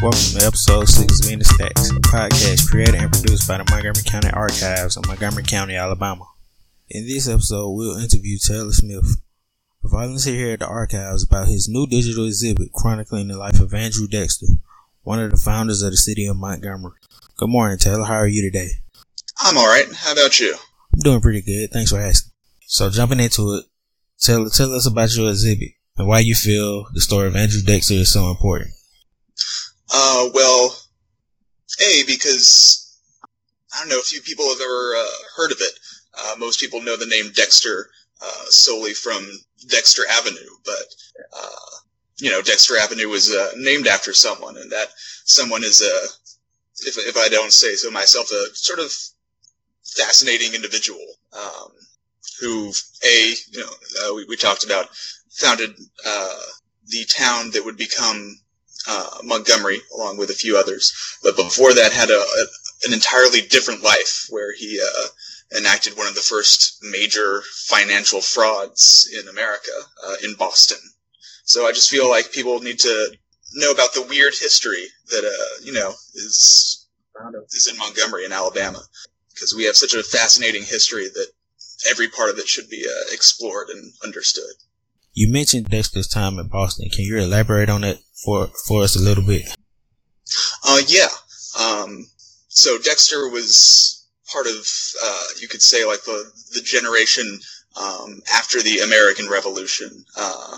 Welcome to episode 6 of In the Stacks, a podcast created and produced by the Montgomery County Archives in Montgomery County, Alabama. In this episode, we'll interview Taylor Smith, a volunteer here at the Archives, about his new digital exhibit chronicling the life of Andrew Dexter, one of the founders of the city of Montgomery. Good morning, Taylor. How are you today? I'm alright. How about you? I'm doing pretty good. Thanks for asking. So jumping into it, tell, tell us about your exhibit and why you feel the story of Andrew Dexter is so important. Uh, well, A, because I don't know, if few people have ever uh, heard of it. Uh, most people know the name Dexter uh, solely from Dexter Avenue, but, uh, you know, Dexter Avenue is uh, named after someone, and that someone is a, if, if I don't say so myself, a sort of fascinating individual um, who, A, you know, uh, we, we talked about, founded the town that would become uh, Montgomery, along with a few others. But before that, had a, a an entirely different life, where he uh, enacted one of the first major financial frauds in America uh, in Boston. So I just feel like people need to know about the weird history that uh, you know is is in Montgomery in Alabama, because we have such a fascinating history that every part of it should be uh, explored and understood. You mentioned Dexter's time in Boston. Can you elaborate on that for for us a little bit? Uh, yeah. Um, so Dexter was part of, uh, you could say, like the the generation um, after the American Revolution. Uh,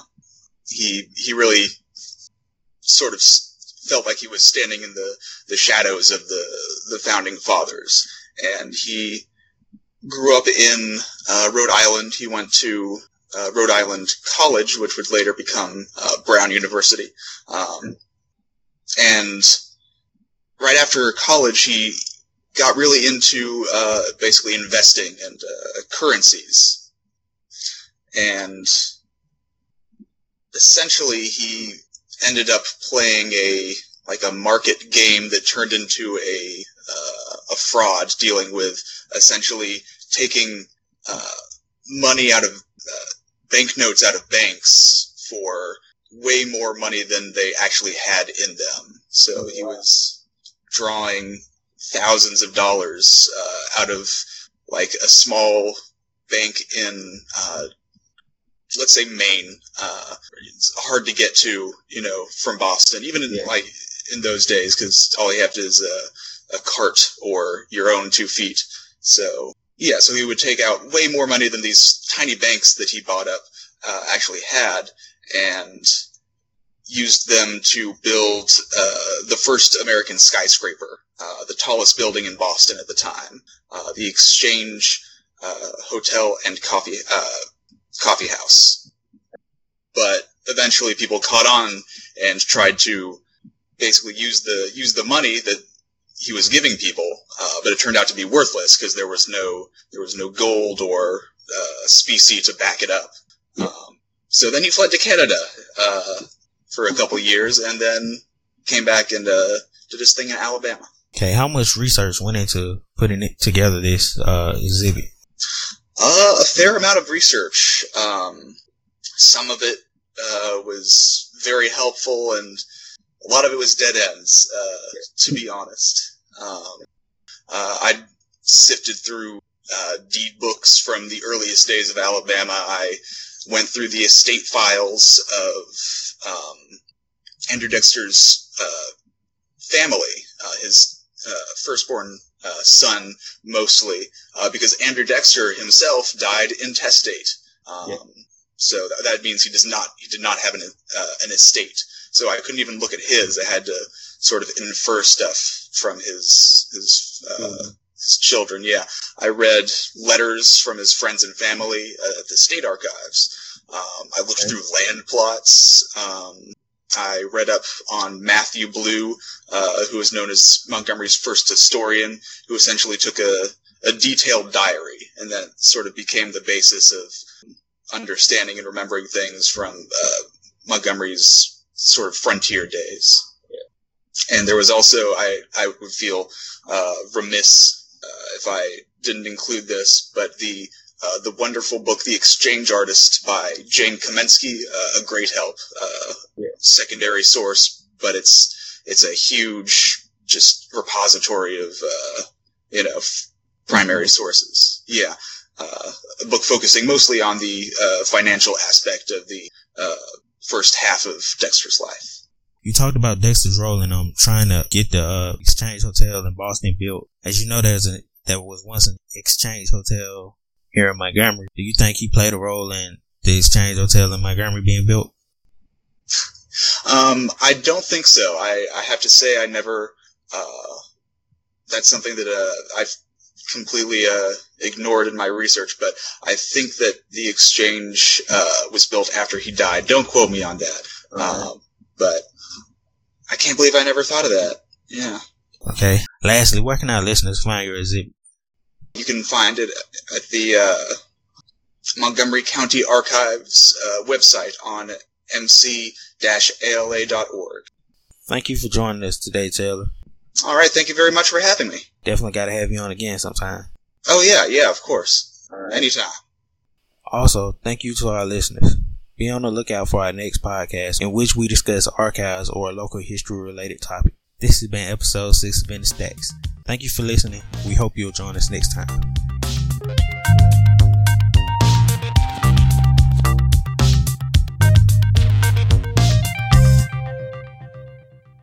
he he really sort of felt like he was standing in the the shadows of the the founding fathers, and he grew up in uh, Rhode Island. He went to uh, Rhode Island College, which would later become uh, Brown University. Um, and right after college, he got really into uh, basically investing and uh, currencies. And essentially, he ended up playing a like a market game that turned into a uh, a fraud, dealing with essentially taking uh, money out of banknotes out of banks for way more money than they actually had in them. So he was drawing thousands of dollars uh, out of like a small bank in, uh, let's say Maine. Uh, it's hard to get to, you know, from Boston, even in yeah. like in those days, because all you have to is a, a cart or your own two feet. So yeah, so he would take out way more money than these tiny banks that he bought up uh, actually had, and used them to build uh, the first American skyscraper, uh, the tallest building in Boston at the time, uh, the Exchange uh, Hotel and Coffee uh, Coffee House. But eventually, people caught on and tried to basically use the use the money that he was giving people, uh, but it turned out to be worthless because there was no there was no gold or uh, specie to back it up. Um, so then he fled to Canada uh, for a couple years, and then came back and uh, did his thing in Alabama. Okay, how much research went into putting it together this uh, exhibit? Uh, a fair amount of research. Um, some of it uh, was very helpful, and a lot of it was dead ends. Uh, to be honest, um, uh, I sifted through uh, deed books from the earliest days of Alabama. I went through the estate files of um, Andrew Dexter's uh, family, uh, his uh, firstborn uh, son mostly, because Andrew Dexter himself died intestate. Um, yeah. So that, that, means he does not he did not have an an estate. So I couldn't even look at his. I had to sort of infer stuff from his his, uh, mm. his children. Yeah, I read letters from his friends and family uh, at the state archives. Um, I looked okay. through land plots. Um, I read up on Matthew Blue, uh, who is known as Montgomery's first historian, who essentially took a, a detailed diary, and that sort of became the basis of understanding and remembering things from uh, Montgomery's sort of frontier days. And there was also, I, I would feel uh, remiss uh, if I didn't include this, but the uh, the wonderful book, The Exchange Artist by Jane Kamensky, uh, a great help, uh, yeah. secondary source, but it's it's a huge just repository of uh, you know f- primary sources. Yeah, uh, a book focusing mostly on the uh, financial aspect of the uh, first half of Dexter's life. You talked about Dexter's role in um trying to get the uh, Exchange Hotel in Boston built. As you know, there's a there was once an Exchange Hotel here in Montgomery. Do you think he played a role in the Exchange Hotel in Montgomery being built? Um, I don't think so. I, I have to say I never. Uh, that's something that uh, I've completely uh, ignored in my research, but I think that the exchange uh, was built after he died. Don't quote me on that. Um, but I can't believe I never thought of that. Yeah. Okay. Lastly, where can our listeners find your exhibit? You can find it at the uh, Montgomery County Archives uh, website on mc-ala.org. Thank you for joining us today, Taylor. All right. Thank you very much for having me. Definitely got to have you on again sometime. Oh yeah, yeah, of course. Anytime. Also, thank you to our listeners. Be on the lookout for our next podcast in which we discuss archives or a local history related topic. This has been episode 6 of the Stacks. Thank you for listening. We hope you'll join us next time.